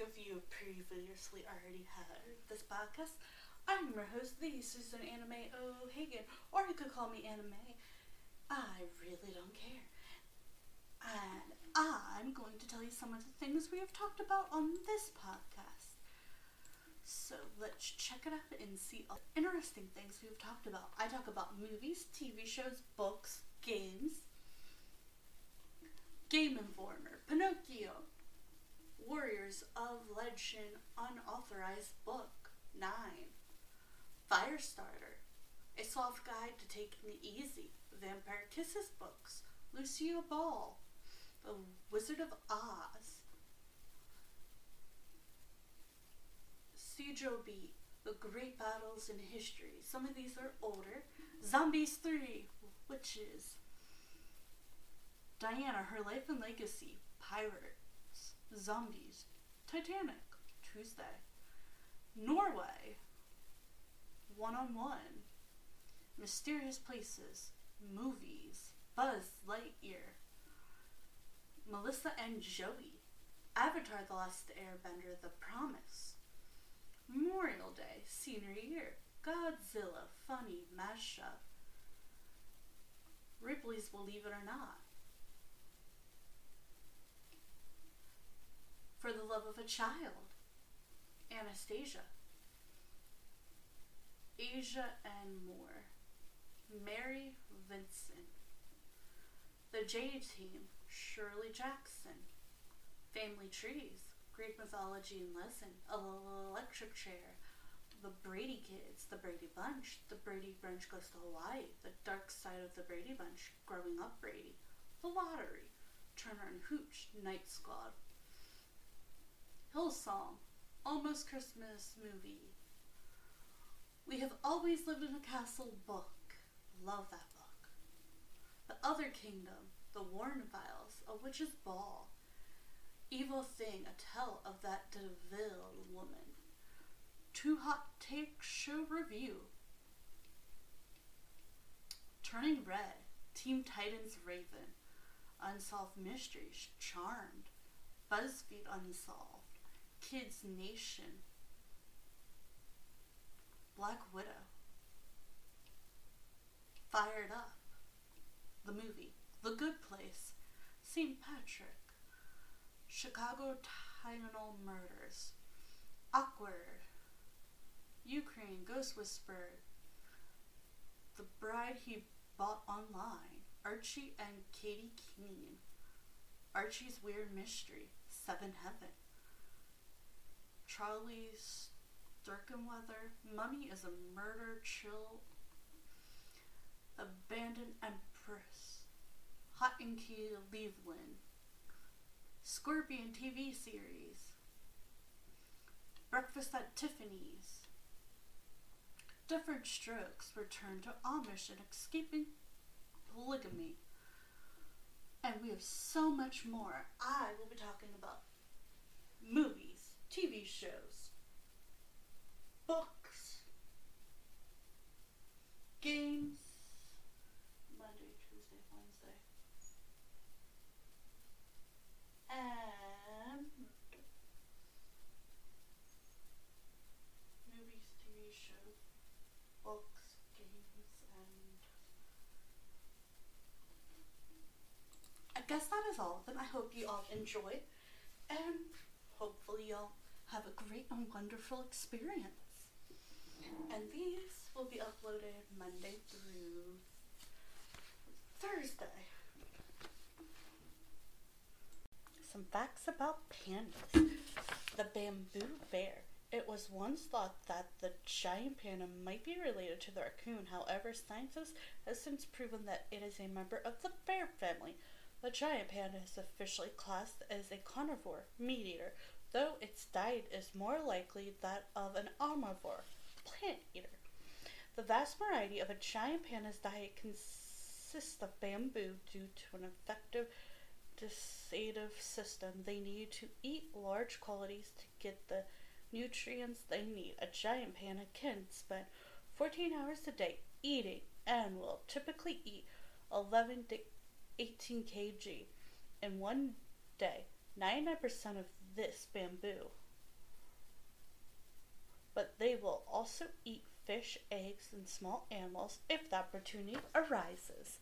if you previously already heard this podcast. I'm your host, the Susan Anime O'Hagan, or you could call me Anime. I really don't care. And I'm going to tell you some of the things we have talked about on this podcast. So let's check it out and see all the interesting things we've talked about. I talk about movies, TV shows, books, games, Game Informer, Pinocchio, Warriors of Legend Unauthorized Book 9, Firestarter, A Soft Guide to Taking It Easy, Vampire Kisses Books, Lucia Ball, The Wizard of Oz, Sijo Beat, The Great Battles in History. Some of these are older. Zombies 3, Witches, Diana, Her Life and Legacy, Pirates, Zombies, Titanic, Tuesday, Norway, One on One, Mysterious Places, Movies, Buzz Lightyear, Melissa and Joey, Avatar The Last Airbender, The Promise, Memorial Day, Senior Year, Godzilla, Funny, Mashup, Ripley's Believe It or Not, For the Love of a Child, Anastasia, Asia and more, Mary Vincent, The J Team, Shirley Jackson, Family Trees, Greek Mythology and Lesson, Electric Chair, The Brady Kids, The Brady Bunch, The Brady Bunch Goes to Hawaii, The Dark Side of the Brady Bunch, Growing Up Brady, The Lottery, Turner and Hooch, Night Squad, Hillsong, Almost Christmas movie. We have always lived in a castle book. Love that book. The Other Kingdom, The Warren Files, A Witch's Ball, Evil Thing, a tale of that DeVille woman. Two Hot Take Show Review. Turning Red, Team Titans Raven, Unsolved Mysteries, Charmed, BuzzFeed Unsolved. Kids Nation, Black Widow, Fired Up, the movie, The Good Place, St. Patrick, Chicago Tylenol Murders, Awkward, Ukraine Ghost Whisperer, The Bride He Bought Online, Archie and Katie Keene, Archie's Weird Mystery, Seven Heaven. Charlie Sturkenweather. Mummy is a murder chill. Abandoned Empress. Hot and Key Cleveland. Scorpion TV series. Breakfast at Tiffany's. Different Strokes. Return to Amish and escaping polygamy. And we have so much more. I will be talking about movies TV shows, books, games, Monday, Tuesday, Wednesday, and movies, TV shows, books, games, and I guess that is all of them. I hope you all enjoy and hopefully y'all have a great and wonderful experience. And these will be uploaded Monday through Thursday. Some facts about pandas. The bamboo bear. It was once thought that the giant panda might be related to the raccoon. However, scientists have since proven that it is a member of the bear family. The giant panda is officially classed as a carnivore meat eater, though its diet is more likely that of an omnivore plant eater. The vast variety of a giant panda's diet consists of bamboo due to an effective digestive system. They need to eat large quantities to get the nutrients they need. A giant panda can spend 14 hours a day eating and will typically eat 11 to 18 kg. In one day, 99% of this bamboo. But they will also eat fish, eggs, and small animals if the opportunity arises.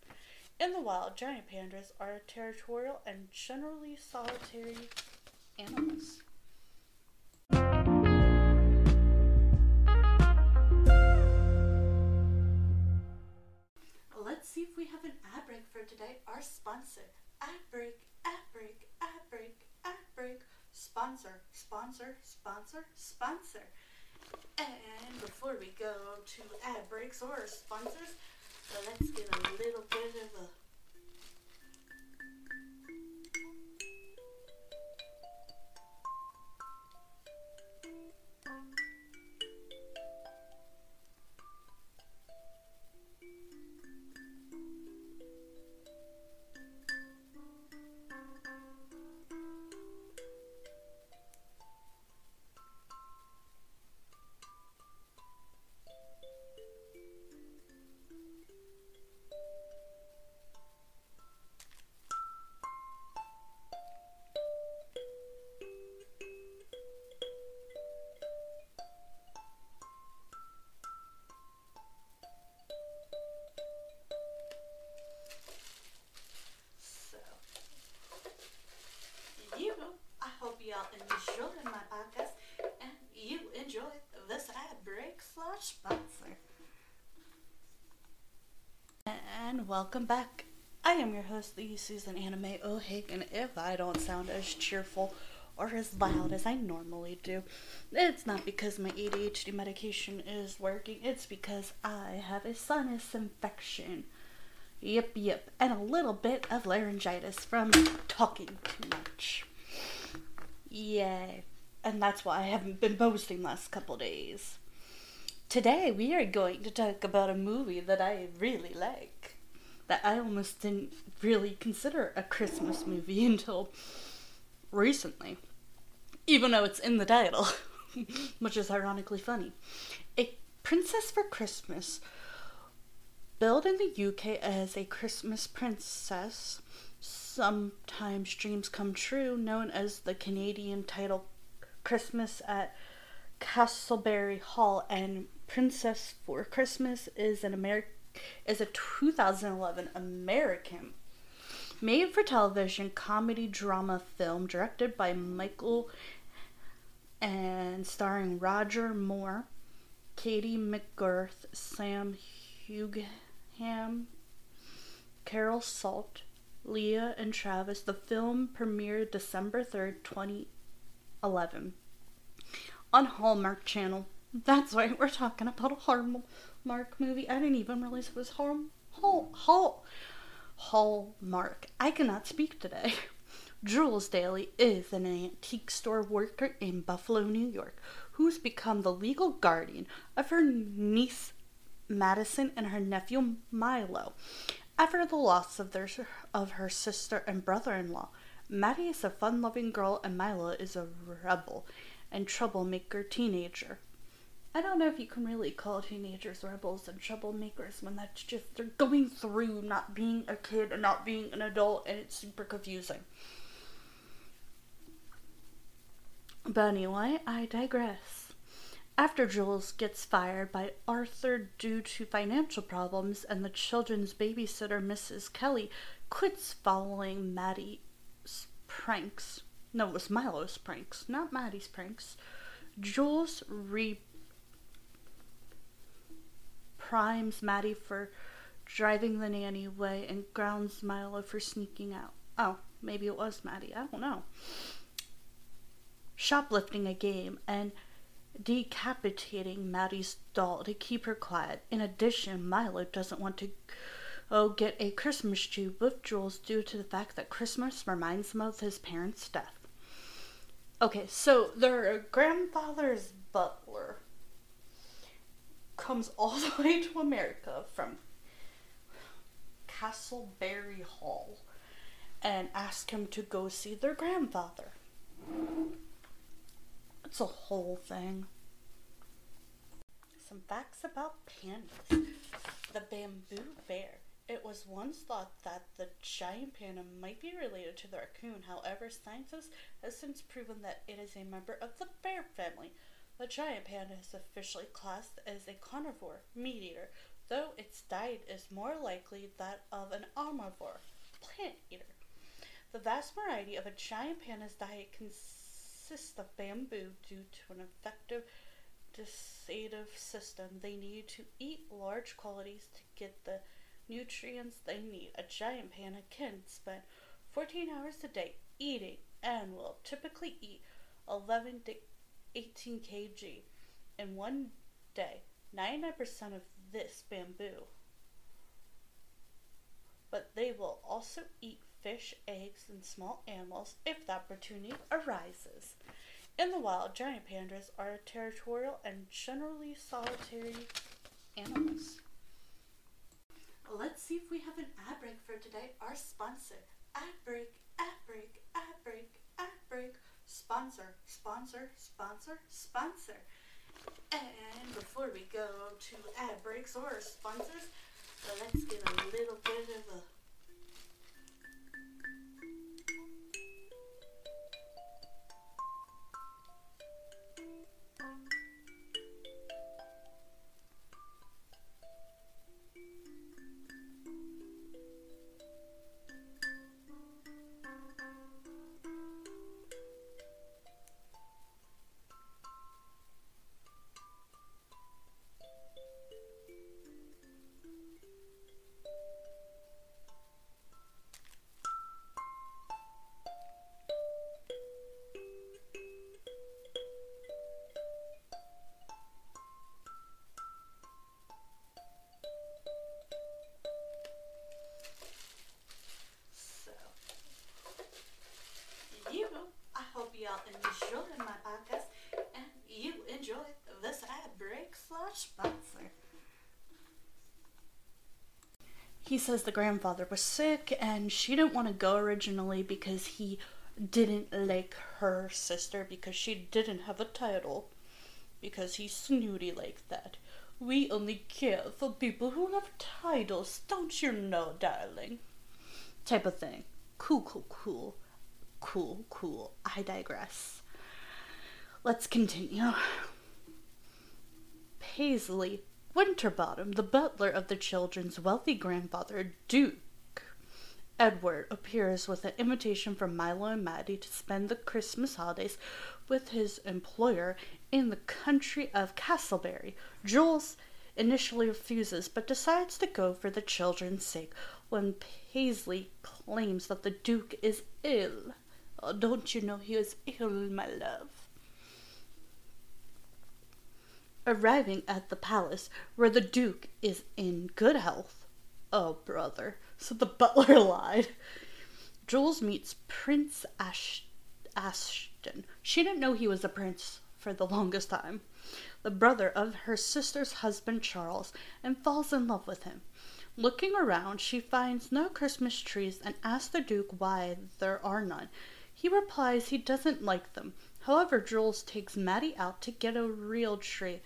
In the wild, giant pandas are territorial and generally solitary animals. Today. Our sponsor, ad break, ad break, ad break, ad break, sponsor, sponsor, sponsor, sponsor. And before we go to ad breaks or sponsors, let's get a little bit of a welcome back. I am your host, the Susan Anime O'Hagan. If I don't sound as cheerful or as loud as I normally do, it's not because my ADHD medication is working, it's because I have a sinus infection. Yep, yep, and a little bit of laryngitis from talking too much. Yay. And that's why I haven't been posting last couple days. Today we are going to talk about a movie that I really like. That I almost didn't really consider a Christmas movie until recently. Even though it's in the title, which is ironically funny. A Princess for Christmas Billed in the UK as a Christmas princess, sometimes dreams come true, known as the Canadian title Christmas at Castleberry Hall, and Princess for Christmas is an Ameri- is a 2011 American made for television comedy drama film directed by Michael and starring Roger Moore, Katie McGrath, Sam Heughan, Carol Salt, Leah, and Travis. The film premiered December 3rd, 2011 on Hallmark Channel. That's right, we're talking about a Hallmark movie. I didn't even realize it was Hall, Hall, Hall, Hallmark. I cannot speak today. Jules Daly is an antique store worker in Buffalo, New York, who's become the legal guardian of her niece Madison and her nephew Milo. After the loss of their of her sister and brother-in-law, Maddie is a fun-loving girl and Milo is a rebel and troublemaker teenager. I don't know if you can really call teenagers rebels and troublemakers when that's just they're going through not being a kid and not being an adult and it's super confusing. But anyway, I digress. After Jules gets fired by Arthur due to financial problems and the children's babysitter, Mrs. Kelly, quits following Maddie's pranks. No, it was Milo's pranks, not Maddie's pranks. Jules re primes Maddie for driving the nanny away and grounds Milo for sneaking out. Oh, maybe it was Maddie. I don't know. Shoplifting a game and decapitating Maddie's doll to keep her quiet. In addition, Milo doesn't want to oh, get a Christmas tree with Jules due to the fact that Christmas reminds him of his parents' death. Okay, so their grandfather's butler comes all the way to America from Castleberry Hall and ask him to go see their grandfather. It's a whole thing. Some facts about pandas. The bamboo bear. It was once thought that the giant panda might be related to the raccoon. However, scientists have since proven that it is a member of the bear family. The giant panda is officially classed as a carnivore meat eater, though its diet is more likely that of an omnivore plant eater. The vast variety of a giant panda's diet consists of bamboo due to an effective digestive system. They need to eat large quantities to get the nutrients they need. A giant panda can spend 14 hours a day eating and will typically eat 11 to 18 kg in one day. 99% of this bamboo. But they will also eat fish, eggs, and small animals if the opportunity arises. In the wild, giant pandas are territorial and generally solitary animals. Let's see if we have an ad break for today. Our sponsor. Ad break, ad break. Sponsor, sponsor, sponsor, sponsor. And before we go to ad breaks or sponsors, let's get a little bit of a He says the grandfather was sick and she didn't want to go originally because he didn't like her sister because she didn't have a title. Because he's snooty like that. We only care for people who have titles, don't you know, darling? type of thing. Cool, cool, cool. Cool, cool. I digress. Let's continue. Paisley Winterbottom, the butler of the children's wealthy grandfather, Duke Edward, appears with an invitation from Milo and Maddie to spend the Christmas holidays with his employer in the country of Castleberry. Jules initially refuses, but decides to go for the children's sake when Paisley claims that the Duke is ill. Oh, don't you know he is ill, my love? Arriving at the palace, where the Duke is in good health. Oh, brother, so the butler lied. Jules meets Prince Ash- Ashton. She didn't know he was a prince for the longest time, the brother of her sister's husband Charles, and falls in love with him. Looking around, she finds no Christmas trees and asks the Duke why there are none. He replies he doesn't like them. However, Jules takes Maddie out to get a real tree,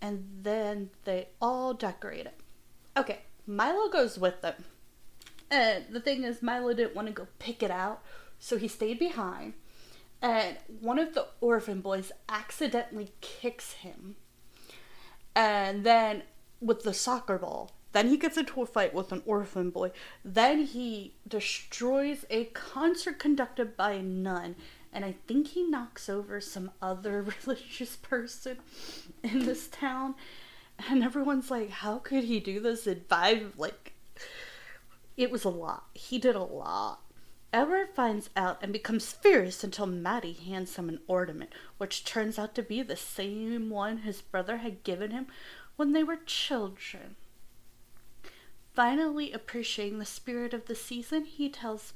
and then they all decorate it. Okay, Milo goes with them. And the thing is, Milo didn't want to go pick it out, so he stayed behind. And one of the orphan boys accidentally kicks him. And then with the soccer ball, then he gets into a fight with an orphan boy. Then he destroys a concert conducted by a nun. And I think he knocks over some other religious person in this town. And everyone's like, how could he do this in five? Like, it was a lot. He did a lot. Edward finds out and becomes furious until Maddie hands him an ornament, which turns out to be the same one his brother had given him when they were children. Finally, appreciating the spirit of the season, he tells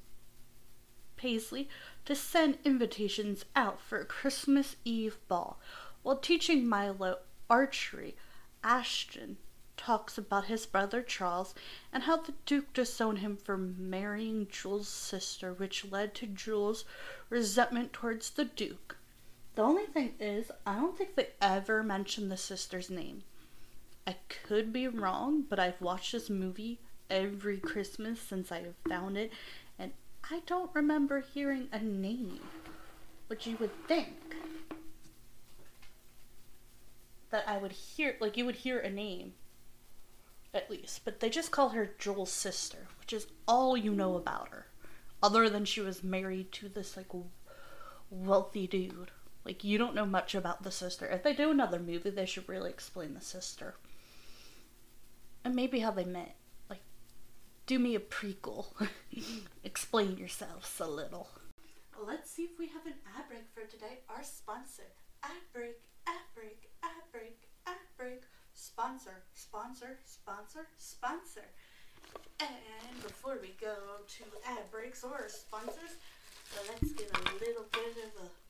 Paisley to send invitations out for a Christmas Eve ball. While teaching Milo archery, Ashton talks about his brother Charles and how the Duke disowned him for marrying Jules' sister, which led to Jules' resentment towards the Duke. The only thing is, I don't think they ever mentioned the sister's name. I could be wrong, but I've watched this movie every Christmas since I found it, I don't remember hearing a name, which you would think. that I would hear, like you would hear a name, at least, but they just call her Joel's sister, which is all you know about her, other than she was married to this like wealthy dude. Like you don't know much about the sister. If they do another movie, they should really explain the sister. And maybe how they met. Do me a prequel. explain yourselves a little. Let's see if we have an ad break for today. Our sponsor. Ad break, ad break, ad break, ad break. Sponsor, sponsor, sponsor, sponsor. And before we go to ad breaks or sponsors, let's get a little bit of a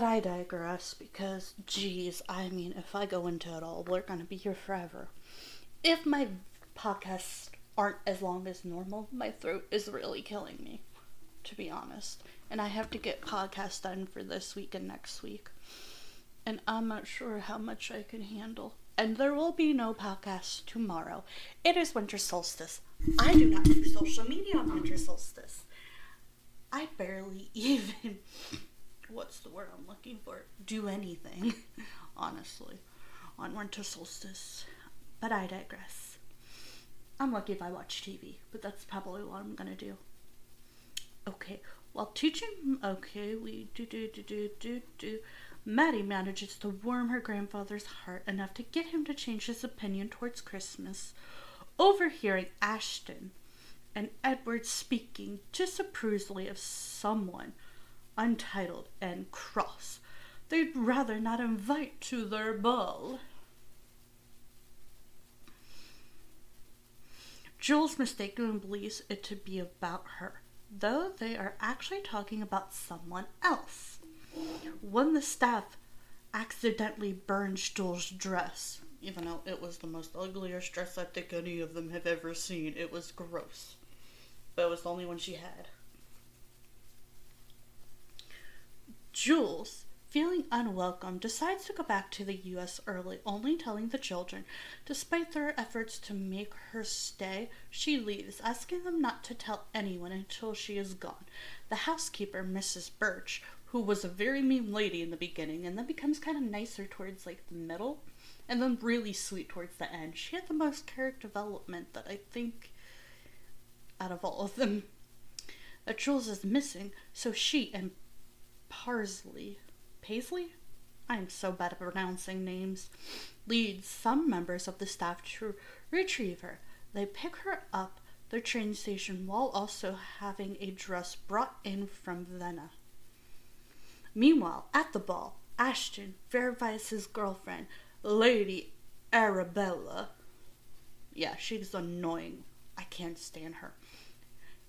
But I digress because, geez, I mean, if I go into it all, we're gonna be here forever. If my podcasts aren't as long as normal, my throat is really killing me, to be honest. And I have to get podcasts done for this week and next week. And I'm not sure how much I can handle. And there will be no podcast tomorrow. It is winter solstice. I do not do social media on winter solstice. I barely even what's the word I'm looking for? Do anything, honestly, on winter solstice. But I digress. I'm lucky if I watch TV, but that's probably what I'm gonna do. Okay, while teaching, okay, we do do do do do do. Maddie manages to warm her grandfather's heart enough to get him to change his opinion towards Christmas. Overhearing Ashton and Edward speaking disapprovingly of someone untitled and cross, they'd rather not invite to their ball. Jules mistakenly believes it to be about her, though they are actually talking about someone else. When the staff accidentally burns Jules' dress, even though it was the most ugliest dress I think any of them have ever seen, it was gross. But it was the only one she had. Jules, feeling unwelcome, decides to go back to the US early, only telling the children. Despite their efforts to make her stay, she leaves, asking them not to tell anyone until she is gone. The housekeeper, Mrs. Birch, who was a very mean lady in the beginning and then becomes kind of nicer towards like the middle and then really sweet towards the end. She had the most character development that I think out of all of them. That Jules is missing, so she and Parsley, Paisley? I am so bad at pronouncing names. Leads some members of the staff to retrieve her. They pick her up the train station while also having a dress brought in from Vienna. Meanwhile, at the ball, Ashton verifies his girlfriend, Lady Arabella. Yeah, she's annoying. I can't stand her.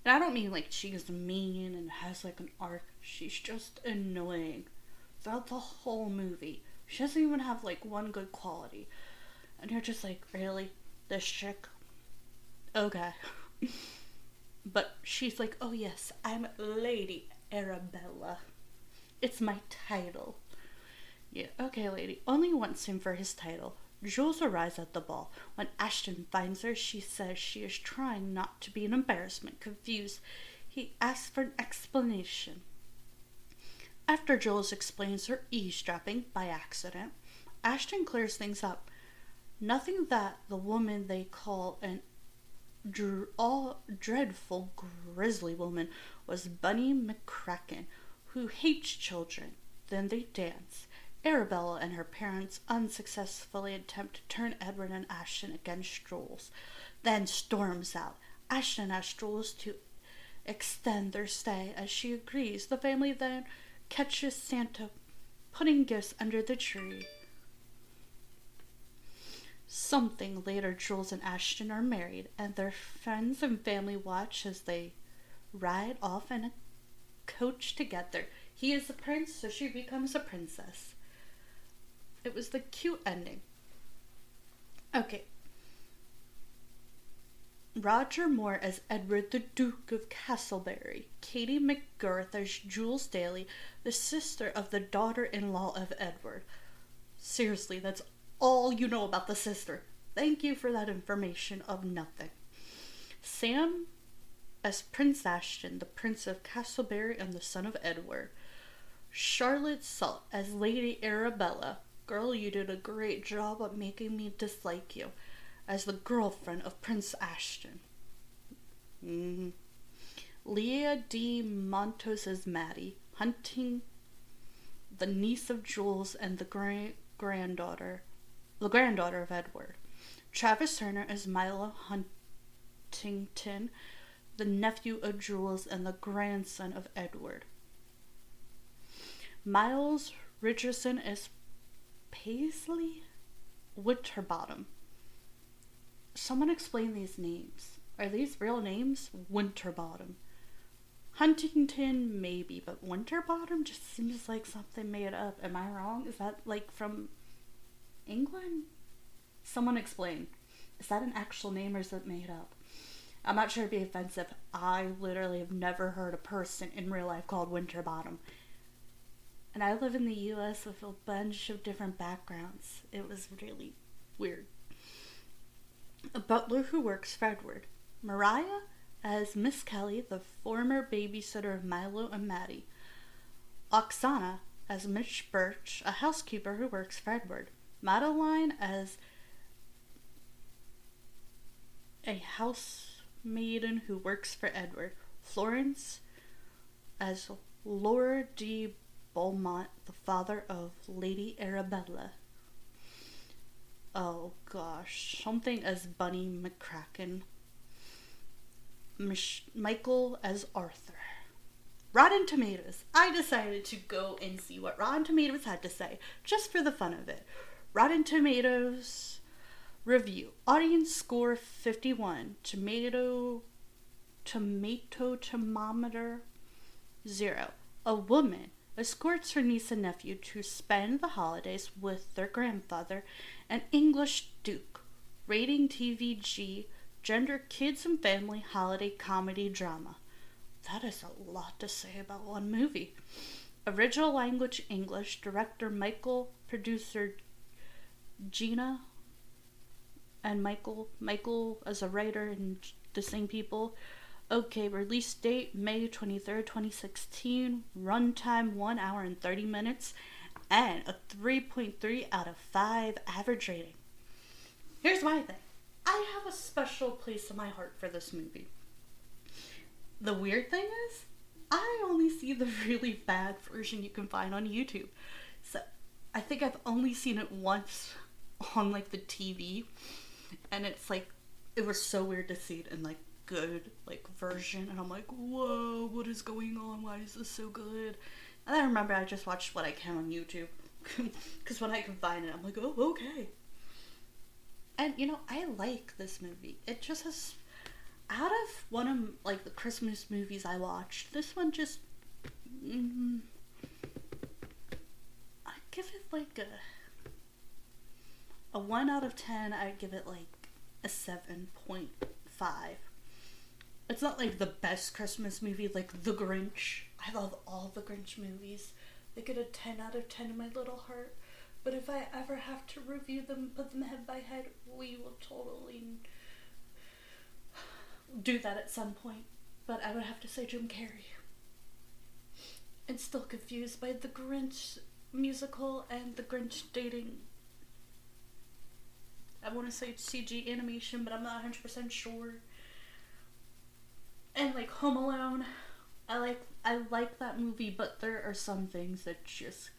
And I don't mean like she's mean and has like an arc. She's just annoying throughout the whole movie. She doesn't even have like one good quality. And you're just like, really? This chick? Okay. but she's like, oh yes, I'm Lady Arabella. It's my title. Yeah, okay, lady. Only wants him for his title. Jules arrives at the ball. When Ashton finds her, she says she is trying not to be an embarrassment. Confused, he asks for an explanation. After Jules explains her eavesdropping by accident, Ashton clears things up. Nothing that the woman they call an dr- all dreadful, grisly woman was Bunny McCracken, who hates children. Then they dance. Arabella and her parents unsuccessfully attempt to turn Edward and Ashton against Jules, then storms out. Ashton asks Jules to extend their stay as she agrees. The family then catches Santa putting gifts under the tree. Something later, Jules and Ashton are married, and their friends and family watch as they ride off in a coach together. He is a prince, so she becomes a princess. It was the cute ending. Okay. Roger Moore as Edward, the Duke of Castleberry. Katie McGrath as Jules Daly, the sister of the daughter in law of Edward. Seriously, that's all you know about the sister. Thank you for that information of nothing. Sam as Prince Ashton, the Prince of Castleberry and the son of Edward. Charlotte Salt as Lady Arabella. Girl, you did a great job of making me dislike you. As the girlfriend of Prince Ashton. Mm-hmm. Leah D. Montos as Maddie, hunting the niece of Jules and the grand granddaughter the granddaughter of Edward. Travis Turner as Milo Huntington, the nephew of Jules and the grandson of Edward. Miles Richardson as Paisley Winterbottom. Someone explain these names. Are these real names? Winterbottom. Huntington, maybe, but Winterbottom just seems like something made up. Am I wrong? Is that like from England? Someone explain. Is that an actual name or is it made up? I'm not sure it'd be offensive. I literally have never heard a person in real life called Winterbottom. And I live in the US with a bunch of different backgrounds. It was really weird. A butler who works for Edward. Mariah as Miss Kelly, the former babysitter of Milo and Maddie. Oksana as Miss Birch, a housekeeper who works for Edward. Madeline as a housemaiden who works for Edward. Florence as Laura D. Beaumont, the father of Lady Arabella. Oh gosh, something as Bunny McCracken. Mich- Michael as Arthur. Rotten Tomatoes. I decided to go and see what Rotten Tomatoes had to say, just for the fun of it. Rotten Tomatoes review. Audience score 51. Tomato tomato thermometer 0. A woman escorts her niece and nephew to spend the holidays with their grandfather, an English duke. Rating TVG gender kids and family holiday comedy drama. That is a lot to say about one movie. Original language English, director Michael, producer Gina and Michael. Michael as a writer and the same people. Okay, release date May 23rd, 2016. Runtime 1 hour and 30 minutes. And a 3.3 out of 5 average rating. Here's my thing I have a special place in my heart for this movie. The weird thing is, I only see the really bad version you can find on YouTube. So I think I've only seen it once on like the TV, and it's like it was so weird to see it in like good like version, and I'm like, whoa, what is going on? Why is this so good? And I remember I just watched what I can on YouTube, because when I can find it, I'm like, oh, okay. And you know, I like this movie. It just has, out of one of like the Christmas movies I watched, this one just, mm, I give it like a a 1 out of 10, I'd give it like a 7.5. It's not like the best Christmas movie like The Grinch. I love all the Grinch movies. They get a 10 out of 10 in my little heart. But if I ever have to review them, put them head by head, we will totally do that at some point. But I would have to say Jim Carrey. And still confused by the Grinch musical and the Grinch dating I want to say CG animation, but I'm not 100% sure. and like Home Alone. I like I like that movie, but there are some things that just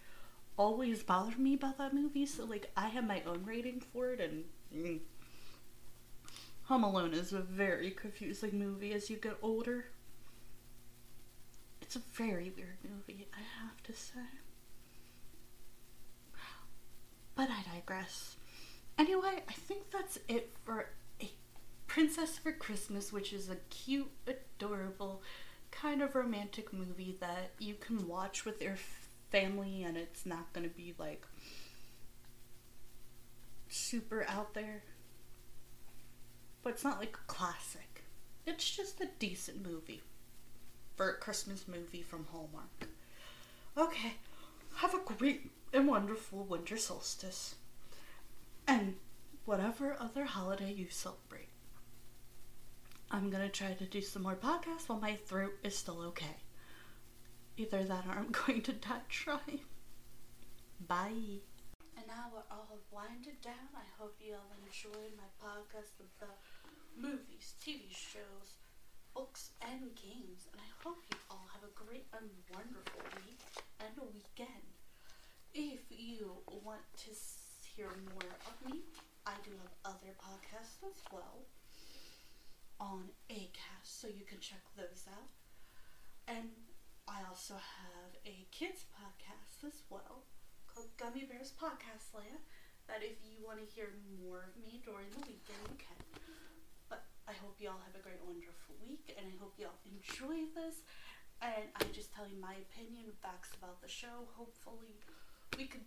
always bother me about that movie. So like I have my own rating for it, and mm, Home Alone is a very confusing movie as you get older. It's a very weird movie, I have to say. But I digress. Anyway, I think that's it for a Princess for Christmas, which is a cute, adorable, kind of romantic movie that you can watch with your family and it's not going to be like super out there. But it's not like a classic. It's just a decent movie for a Christmas movie from Hallmark. Okay, have a great and wonderful winter solstice. And whatever other holiday you celebrate. I'm gonna try to do some more podcasts while my throat is still okay. Either that or I'm going to die trying. Bye. And now we're all winded down. I hope you all enjoyed my podcast the movies, TV shows, books, and games. And I hope you all have a great and wonderful week and a weekend. If you want to hear more of me, I do have other podcasts as well on Acast, so you can check those out. And I also have a kids podcast as well called Gummy Bears Podcast Land. That if you want to hear more of me during the weekend, you can. But I hope you all have a great, wonderful week, and I hope you all enjoy this. And I just tell you my opinion, facts about the show. Hopefully, we could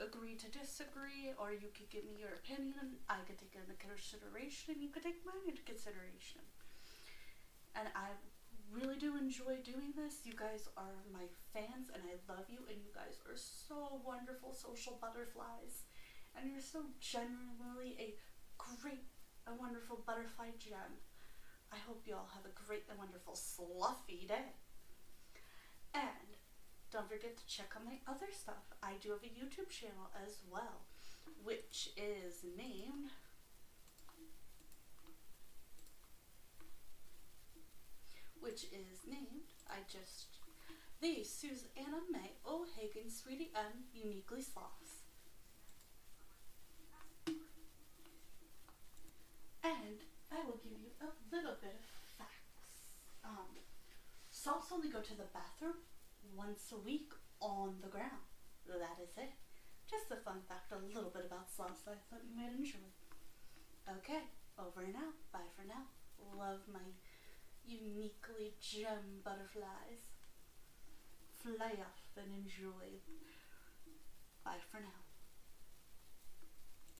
agree to disagree, or you could give me your opinion. I could take it into consideration, and you could take mine into consideration. And I really do enjoy doing this. You guys are my fans and I love you and you guys are so wonderful social butterflies. And you're so genuinely a great and wonderful butterfly gem. I hope you all have a great and wonderful sluffy day. Forget to check out my other stuff. I do have a YouTube channel as well, which is named which is named, I just, the Susanna May O'Hagan Sweetie M Uniquely Sloths. And I will give you a little bit of facts. Um, sloths only go to the bathroom once a week on the ground. That is it. Just a fun fact, a little bit about sloths that I thought you might enjoy. Okay, over and out. Bye for now. Love my uniquely gem butterflies. Fly off and enjoy. Bye for now.